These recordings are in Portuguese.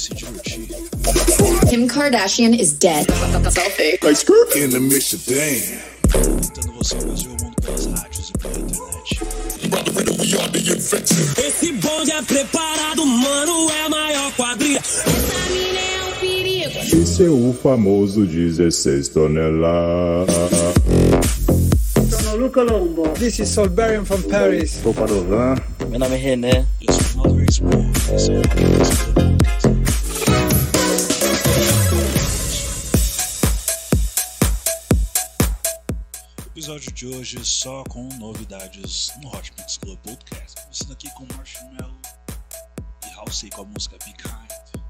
se divertir. Kim Kardashian is dead. In the of você ao Brasil ao mundo pelas rádios e pela internet. Esse bonde é preparado, mano, é a maior quadrilha. Essa é um perigo. Esse é o famoso 16 toneladas. Sono Luca Colombo. This is Solberian from Paris. Sou Padovan. Meu nome é René. It's another experience. de hoje só com novidades no Hot Mix Club Podcast. Começando aqui com Marshmallow e Halsey com a música Be Kind,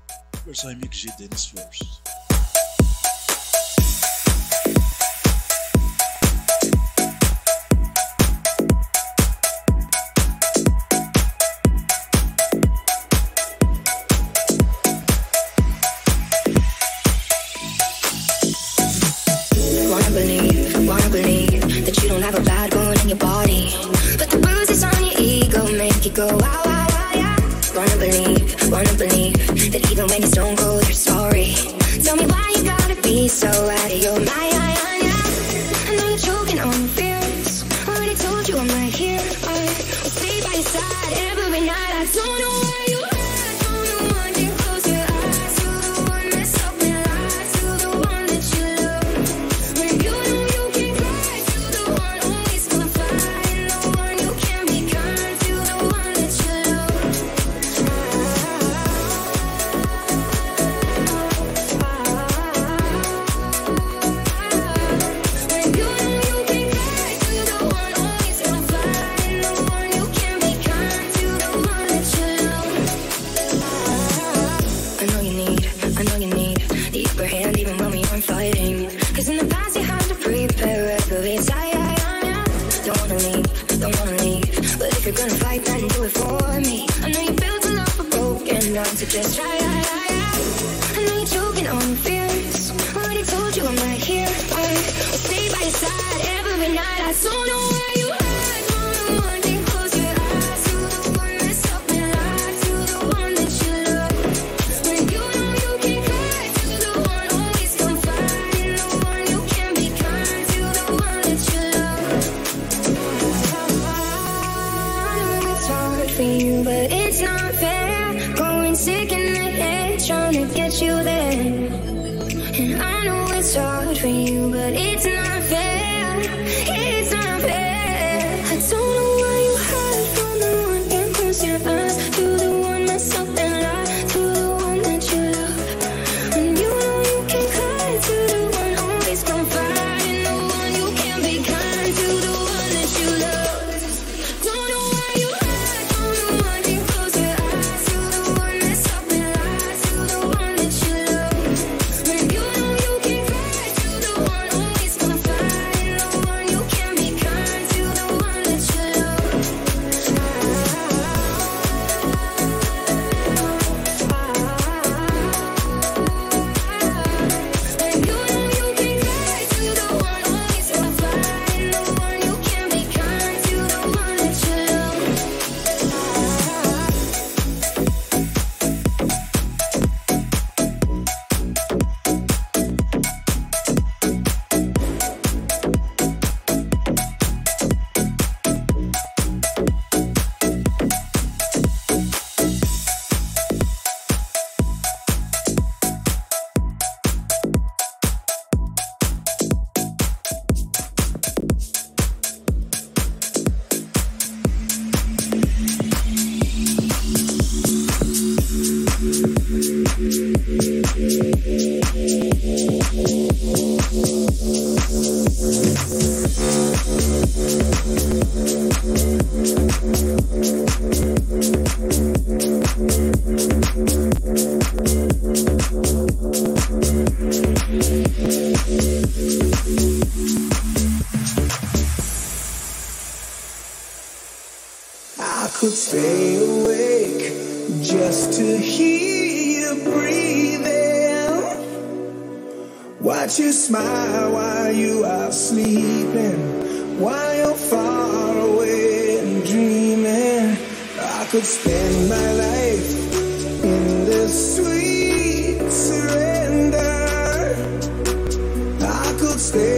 versão remix de Dennis First. no man is stone.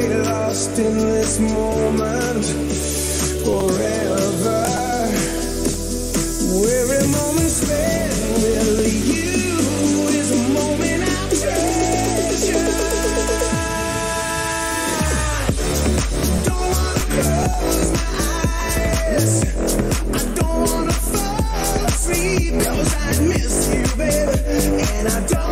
lost in this moment forever. Every moment spent with you is a moment I treasure. Don't wanna close my eyes. I don't wanna fall asleep cause I miss you, baby, and I don't.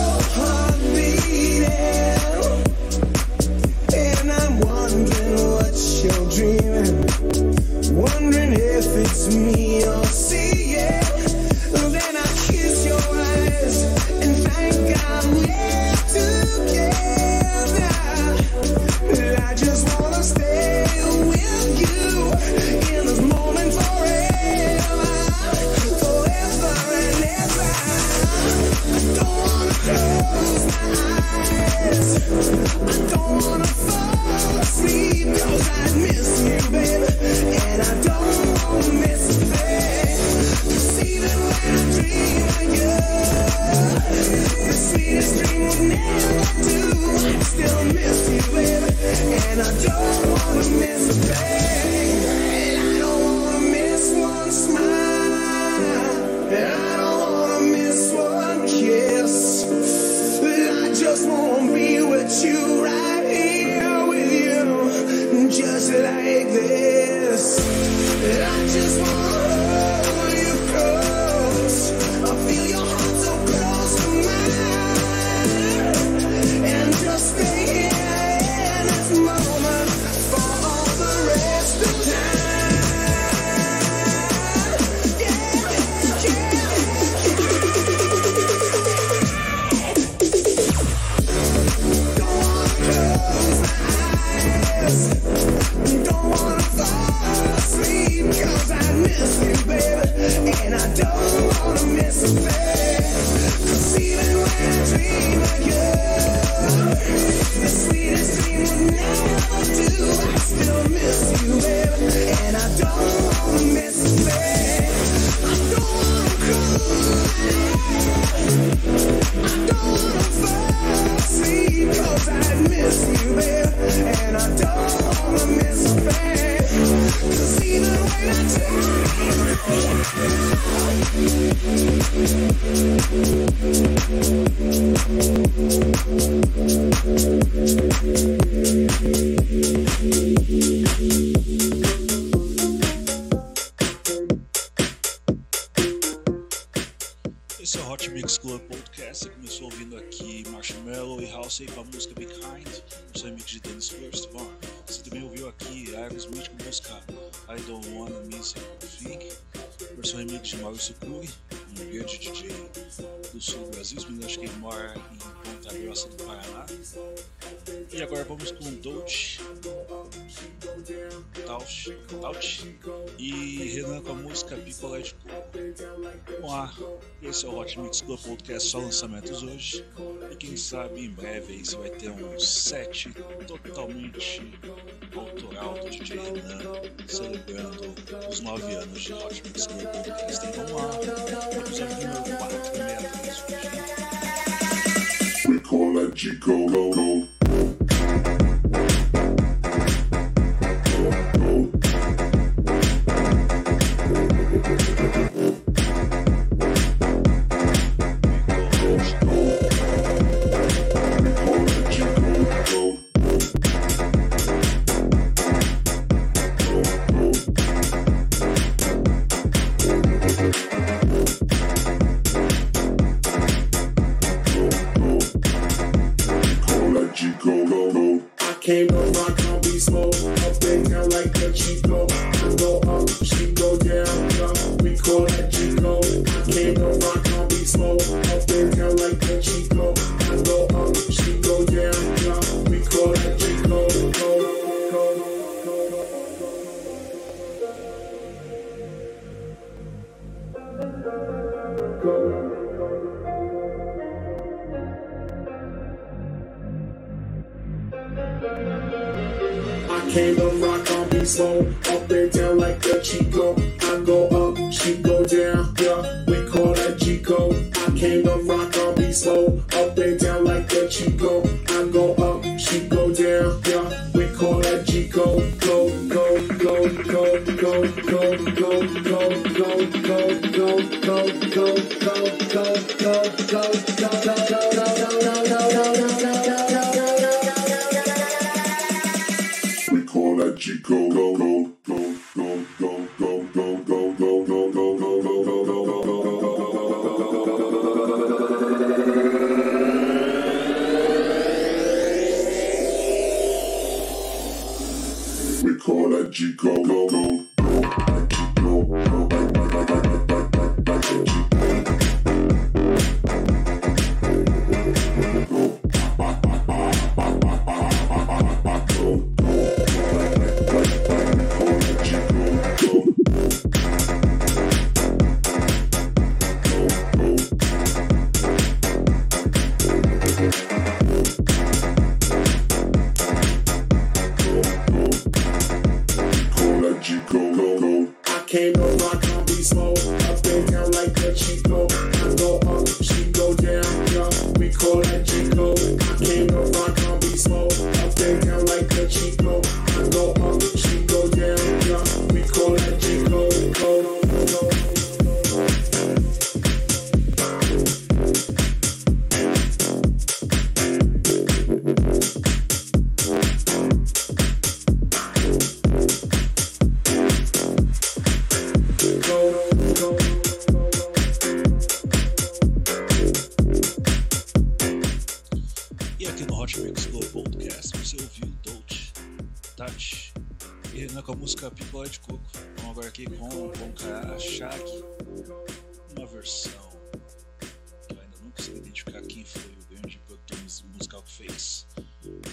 sei para a música Behind, nos remixes de Dennis First. Bom, você também ouviu aqui Aerosmith com música I Don't Wanna Miss a Thing, versão remix de Maurício Krug, um grande DJ do sul do Brasil, mas acho que ele mora em Ponta Grossa do Paraná. E agora vamos com Dolce. Taut, Taut e Renan com a música Picolé de Com ar, esse é o Hot Mix Club Podcast, só lançamentos hoje. E quem sabe em breve aí você vai ter um set totalmente autoral do DJ Renan, celebrando os nove anos de Hot Mix Club Podcast. Então vamos lá, episódio número 4, 63 hoje. Picolé Go. Golo. De Coco. Vamos agora aqui com Cara Shaq, uma versão que eu ainda não consegui identificar quem foi o grande produtor musical que fez.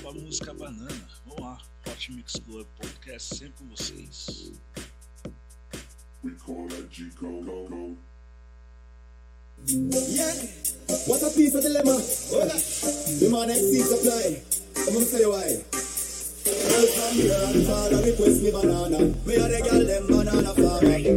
Com a música Banana. Vamos lá, Hot Mix Club Podcast sempre com vocês. We call that Chico. Go, go. Yeah, what a piece of dilemma. Hold on. The man exceed supply. I'm gonna tell you why. Girl from here father request me banana. The them banana.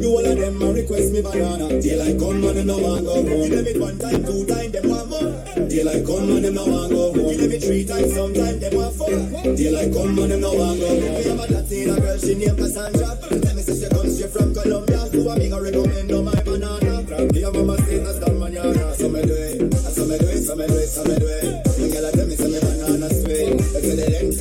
You all of them a request me banana. Daylight come and them want. Give one time, two time, them want more. Daylight come and them want. Give three times, them want four. Daylight come and them want a Latina girl, she named Cassandra. Tell me comes straight from Colombia. I recommend no my banana. Mama that's. So me do it, so me do it, so me do it, so me do it.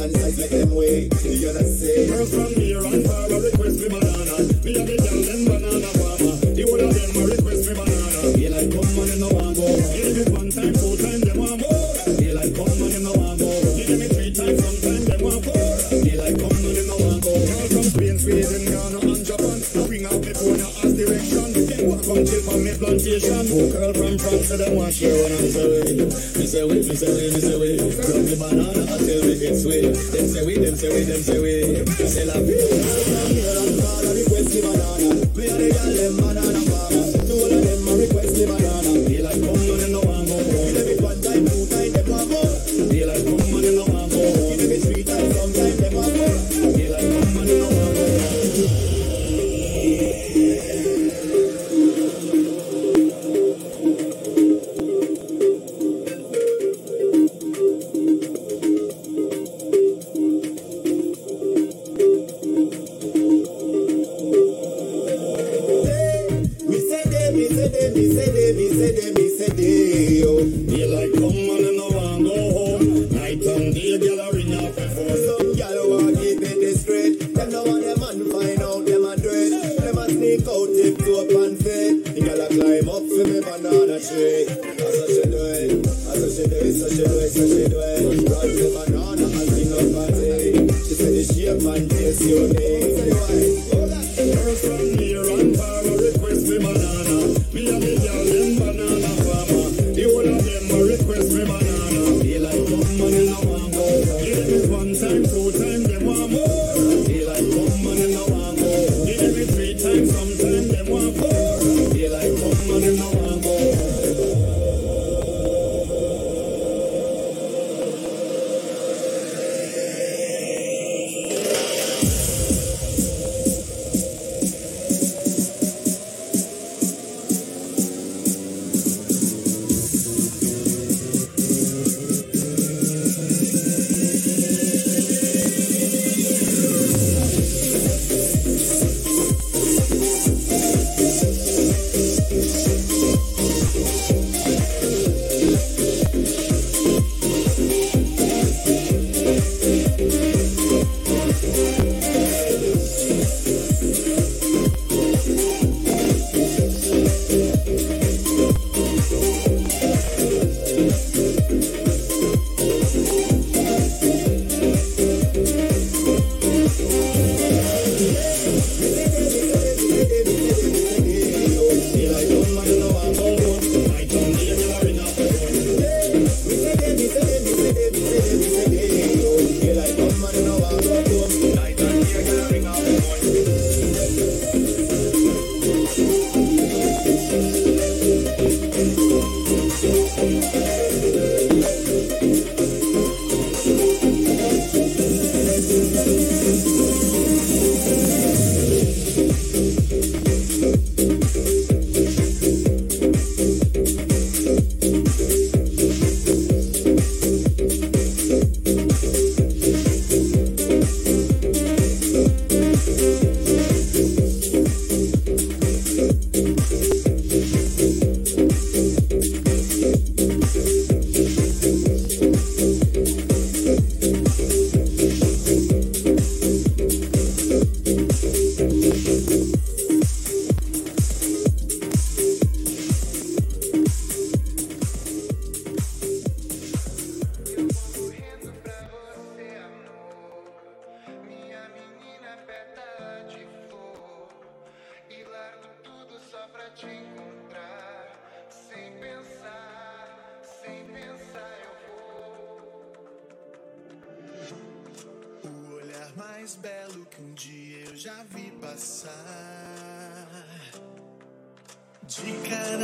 And size make them wait. You know say. Girl from here and far a request me banana. Me and the girl them banana farmer. The whole of them a request me banana. Daylight come and them no want go. From me plantation. Girl from France, so them want share one and say we. Me say we, me say we, me say we. From the banana until we get sweet. Them say we, them say we, them say we. Say la vie. From here and far me banana. Me and the girl banana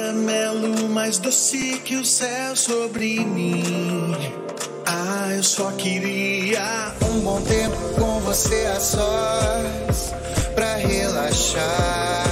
caramelo mais doce que o céu sobre mim. Ah, eu só queria um bom tempo com você a sós pra relaxar.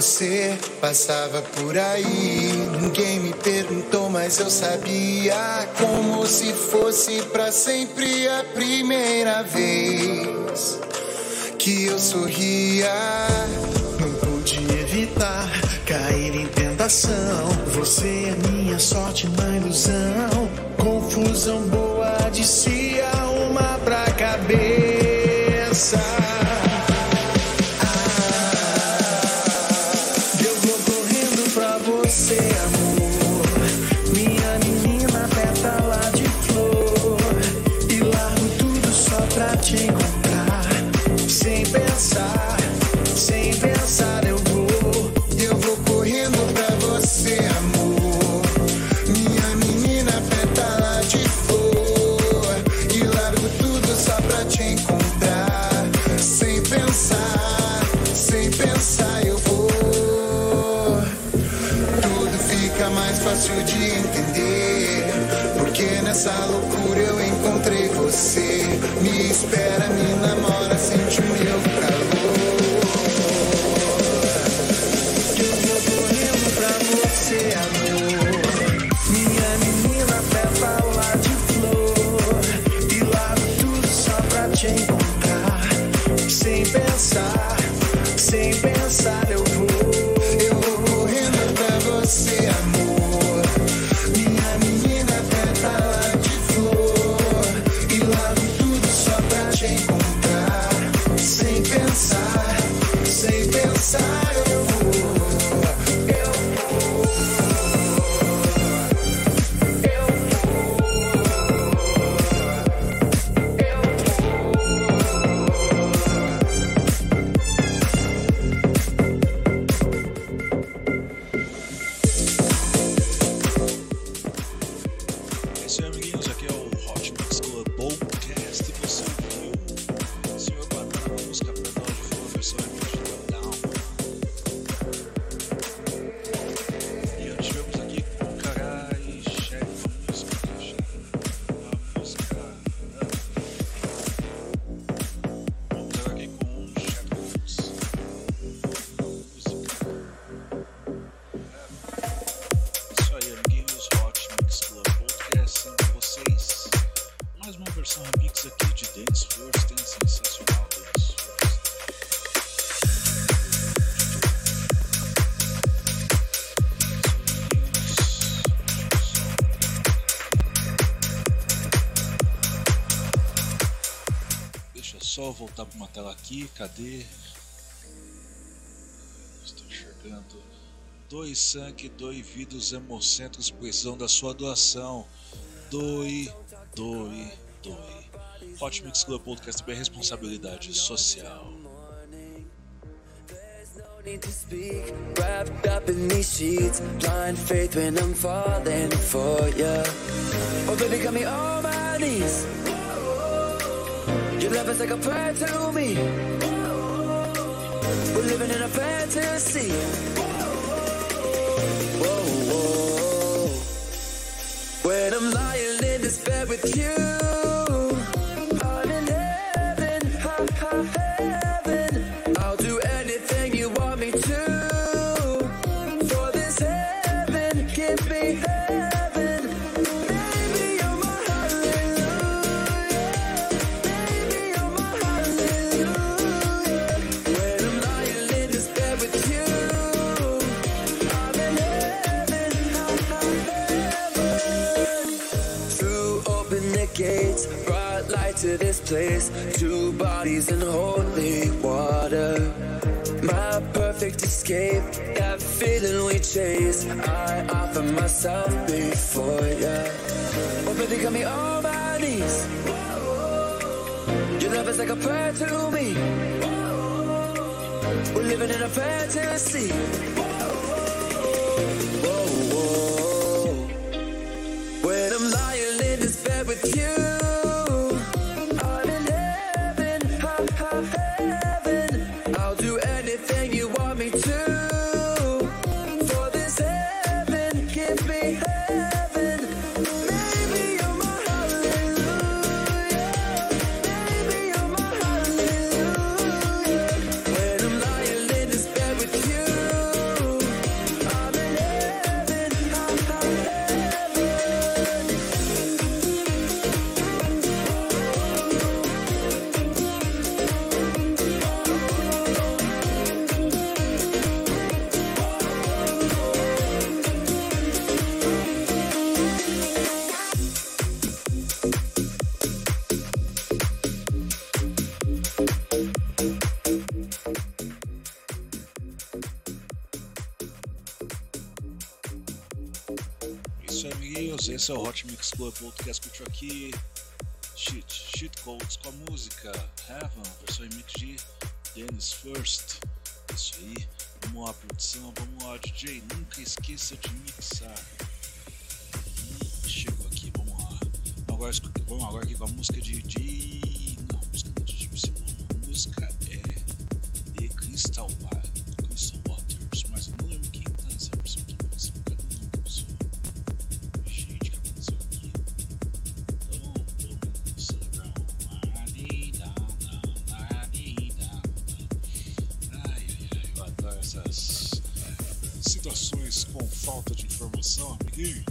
você passava por aí. Ninguém me perguntou, mas eu sabia. Como se fosse pra sempre a primeira vez que eu sorria. Não pude evitar cair em tentação. Você é minha sorte uma ilusão. Confusão boa de se uma pra cabeça. Super são amigos aqui de Dennis Forsten, sensacional Dennis Deixa só voltar para uma tela aqui, cadê? Estou enxergando. Doe sangue, doe vidros hemocentros precisam da sua doação. Doe, doe, doe. Hot Mix Club Podcast é responsabilidade social. need to speak. Wrapped up in these sheets, blind faith when I'm falling for you. Oh, baby, got me on my knees. Your love is like a prayer to me. We're living in a fantasy. Whoa, whoa. When I'm lying in this bed with you. Place. Two bodies in holy water. My perfect escape, that feeling we chase. I offer myself before you. Oh, baby, got me on my knees. Your love is like a prayer to me. We're living in a fantasy. Whoa, whoa. Club Podcast curtiu aqui. Shit, shit codes com a música Heaven, versão remix de Dennis First. Isso aí. Vamos lá, produção. Vamos lá, DJ. Nunca esqueça de mixar. Hum, chegou aqui, vamos lá. Agora, vamos agora aqui com a música de. de... Não, música não é de música é de Crystal, Wa- adoro essas situações com falta de informação, amiguinho.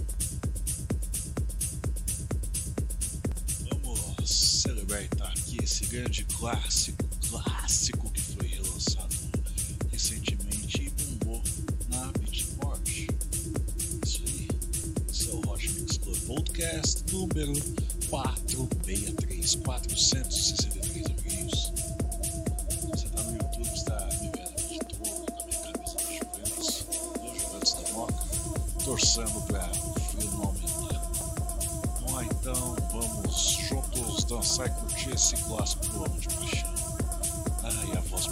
Vamos celebrar aqui esse grande clássico, clássico que foi relançado recentemente e bombou na Beatport. Isso aí. Esse é o Hot Mix Club Podcast número 463, 463 e curtir esse ano de paixão. Ai, a voz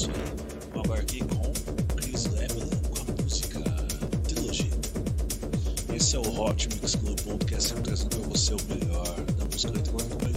espaço, eu abarquei com Chris Leveland com a música Trilogy. Esse é o Hot Mix Club é Podcast, trazendo para você o melhor da música eletrônica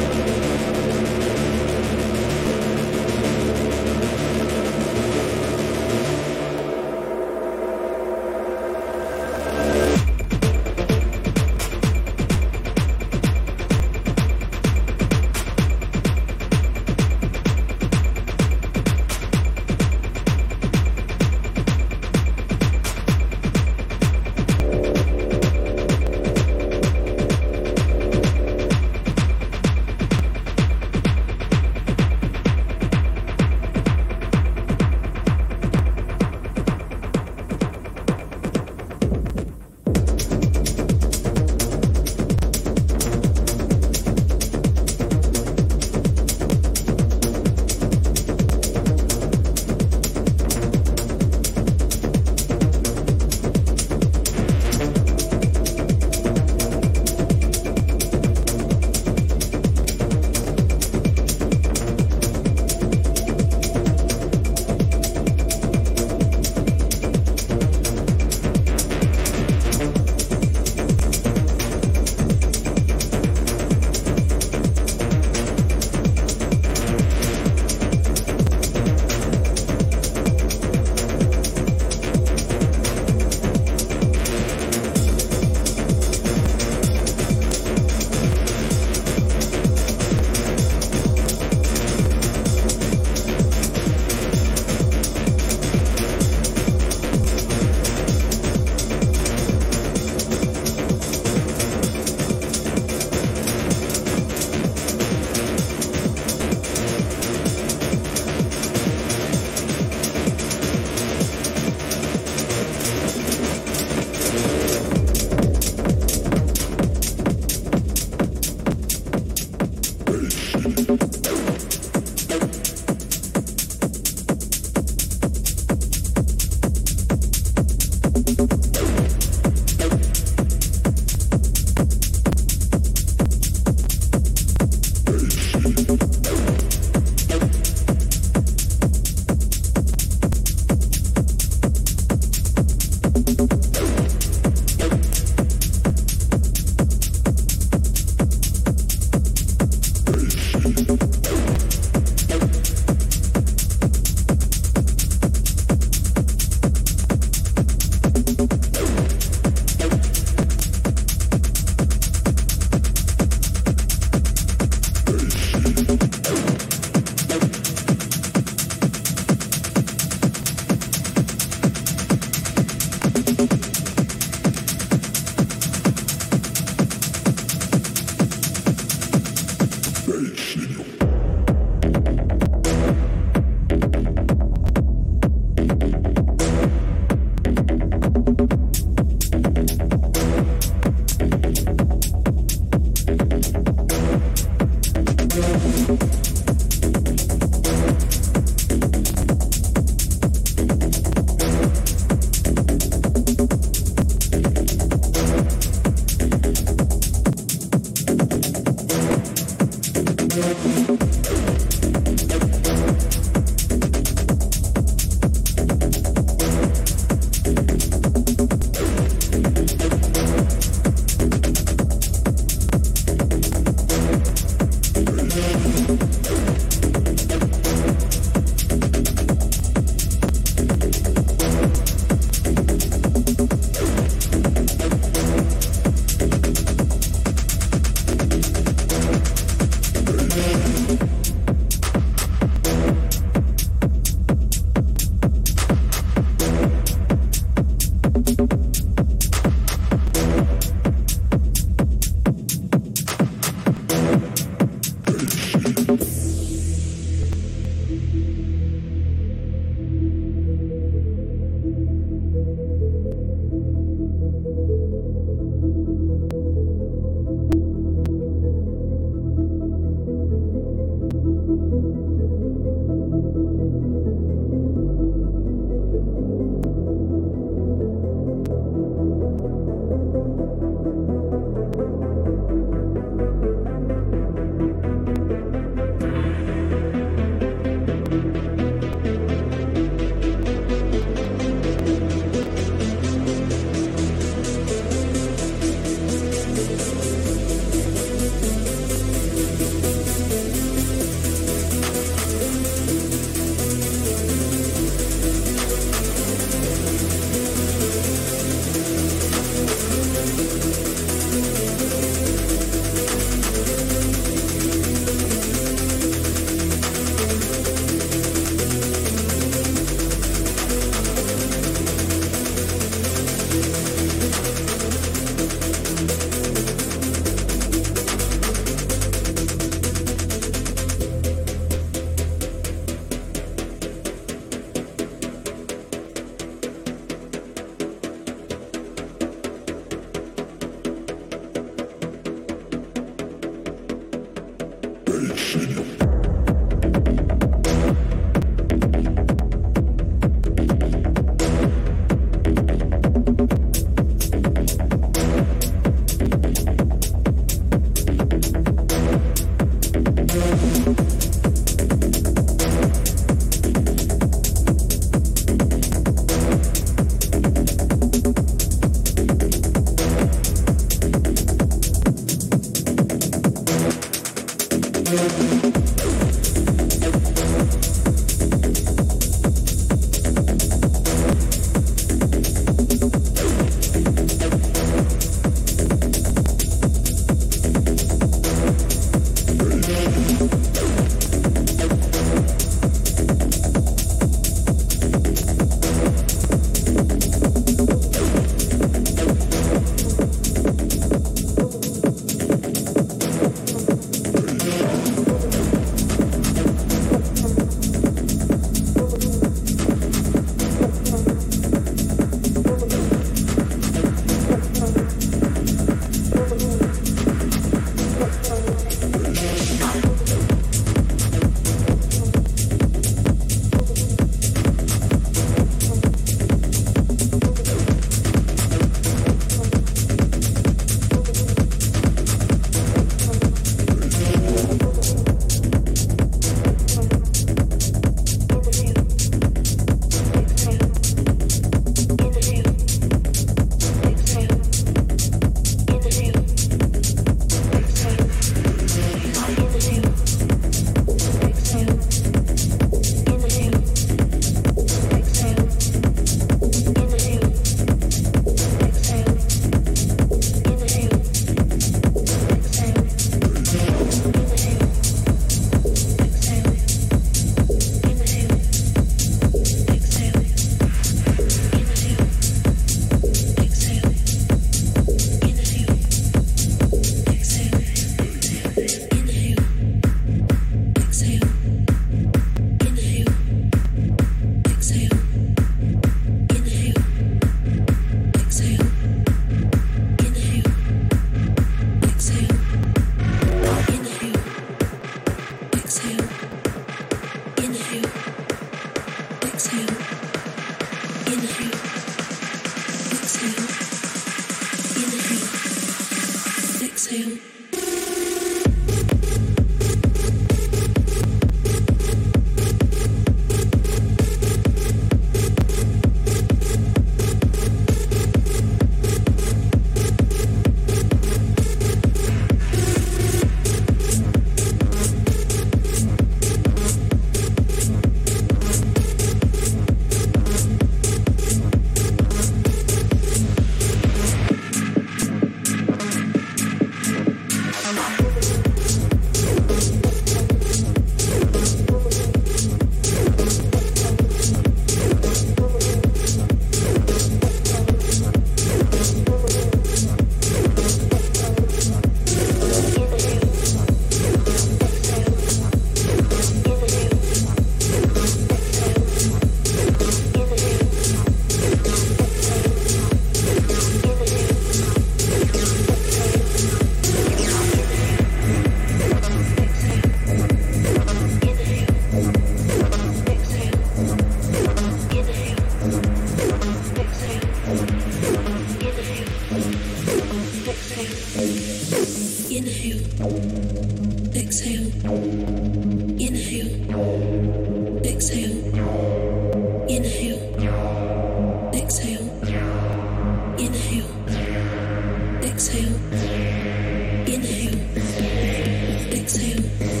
Mm-hmm.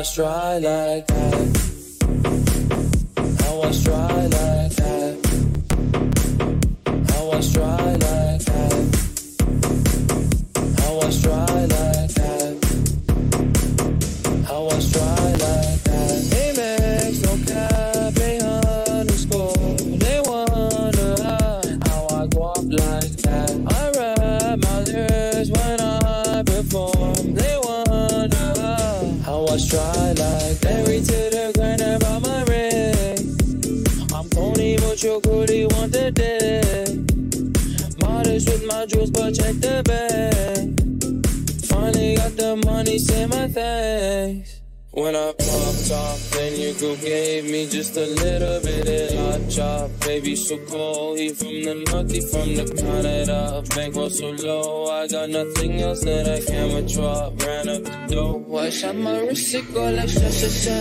I was dry like that. I was dry like When I popped off, then your girl gave me just a little bit of hot chop. Baby, so cold, he from the north, he from the Canada. Bankroll so low, I got nothing else that I can withdraw. Ran up the dough, I shot my wrist, it go like sha sha sha,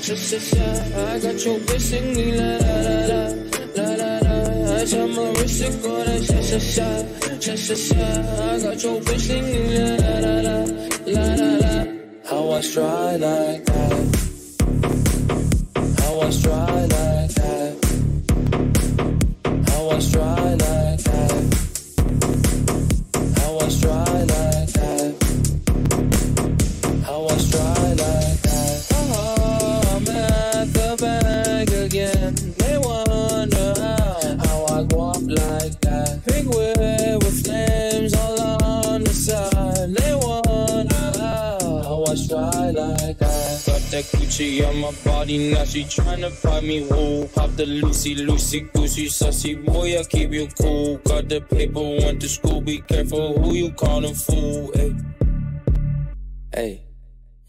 sha sha sha. I got your bitch singing la la la la, la la la. I shot my wrist, it go like sha sha sha, sha sha sha. I got your bitch singing la la la la, la la la. How I try like try Gucci on my body, now she tryna find me wool. Pop the Lucy, Lucy, Goosey, sussy boy, I keep you cool. Got the paper, went to school, be careful who you callin' fool. Hey, hey.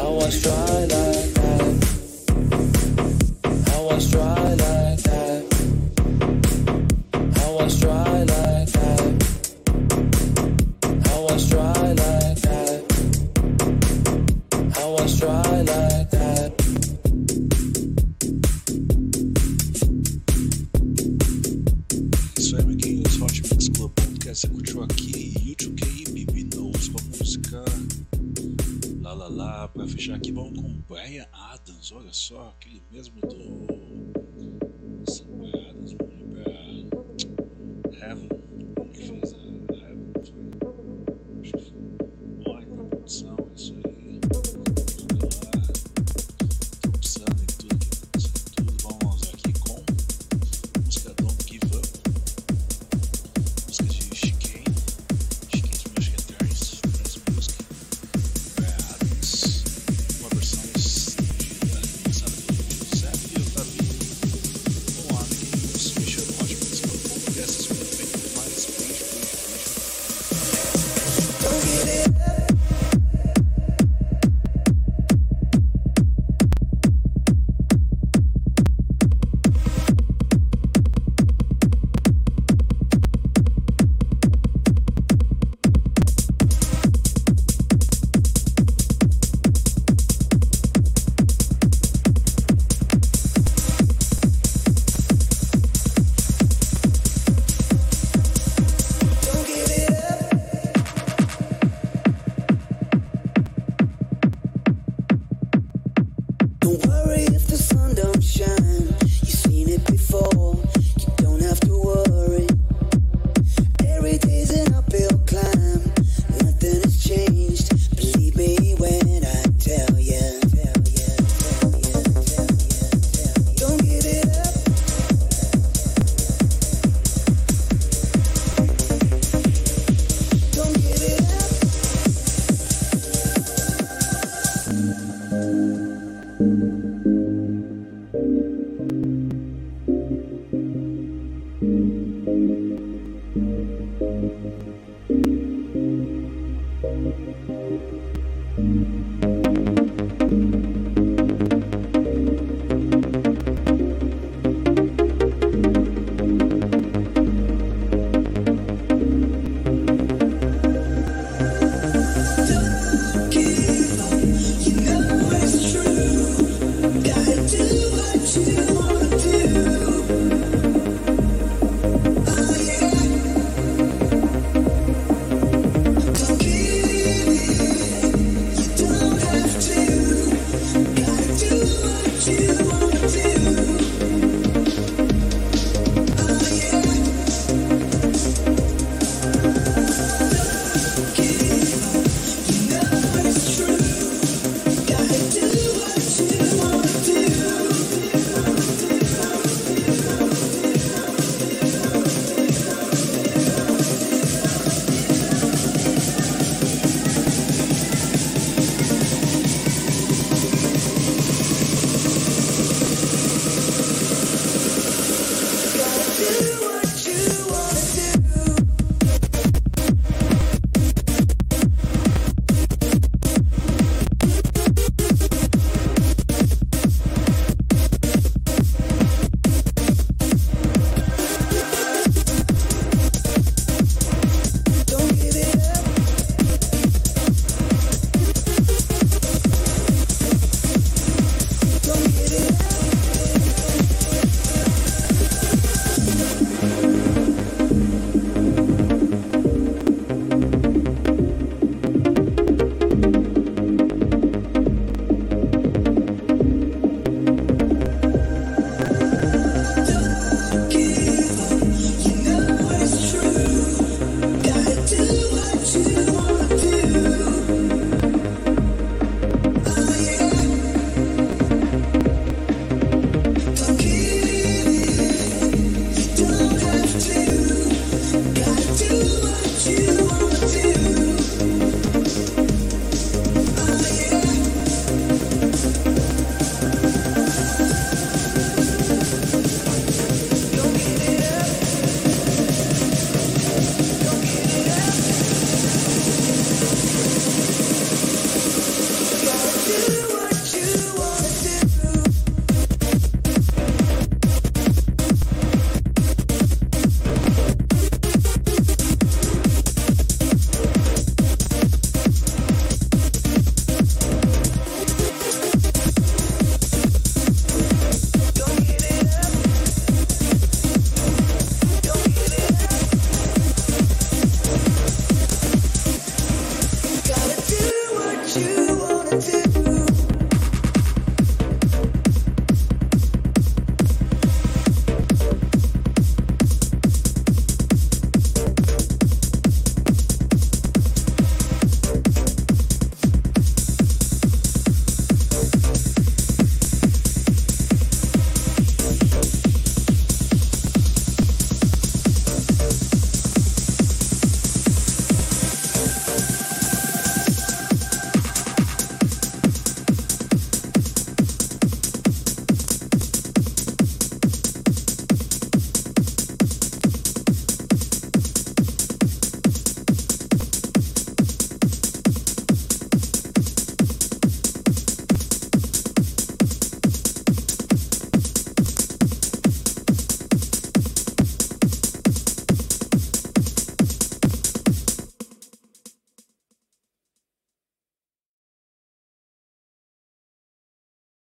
I was dry like that. I was dry like that. Fechar aqui, vamos com Brian Adams. Olha só, aquele mesmo do